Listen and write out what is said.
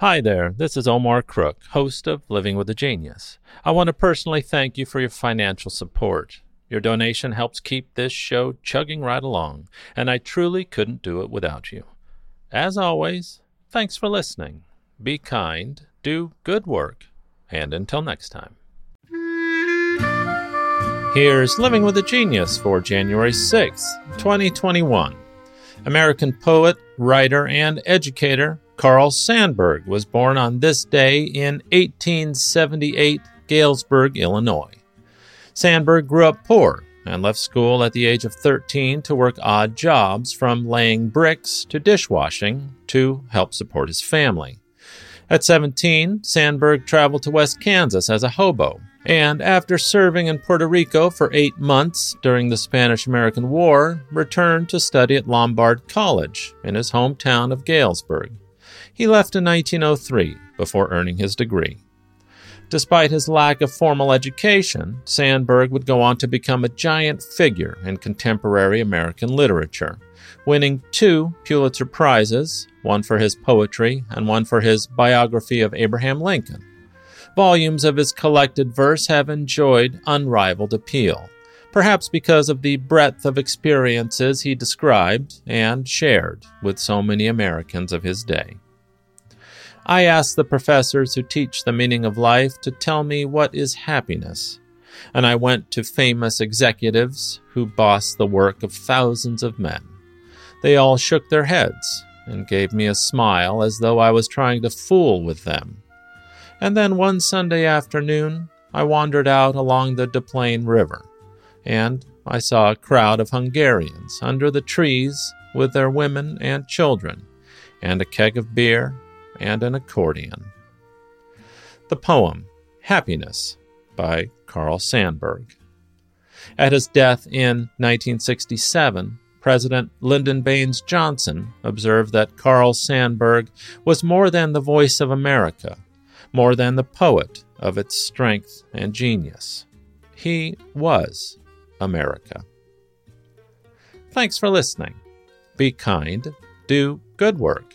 Hi there, this is Omar Crook, host of Living with a Genius. I want to personally thank you for your financial support. Your donation helps keep this show chugging right along, and I truly couldn't do it without you. As always, thanks for listening. Be kind, do good work, and until next time. Here's Living with a Genius for January 6th, 2021. American poet, writer, and educator Carl Sandburg was born on this day in 1878, Galesburg, Illinois. Sandburg grew up poor and left school at the age of 13 to work odd jobs from laying bricks to dishwashing to help support his family. At 17, Sandburg traveled to West Kansas as a hobo, and after serving in Puerto Rico for eight months during the Spanish American War, returned to study at Lombard College in his hometown of Galesburg. He left in 1903 before earning his degree. Despite his lack of formal education, Sandburg would go on to become a giant figure in contemporary American literature, winning two Pulitzer Prizes, one for his poetry and one for his biography of Abraham Lincoln. Volumes of his collected verse have enjoyed unrivaled appeal, perhaps because of the breadth of experiences he described and shared with so many Americans of his day. I asked the professors who teach the meaning of life to tell me what is happiness, and I went to famous executives who boss the work of thousands of men. They all shook their heads and gave me a smile as though I was trying to fool with them. And then one Sunday afternoon, I wandered out along the Des Plaines River, and I saw a crowd of Hungarians under the trees with their women and children, and a keg of beer and an accordion. The poem Happiness by Carl Sandburg. At his death in 1967, President Lyndon Baines Johnson observed that Carl Sandburg was more than the voice of America, more than the poet of its strength and genius. He was America. Thanks for listening. Be kind, do good work,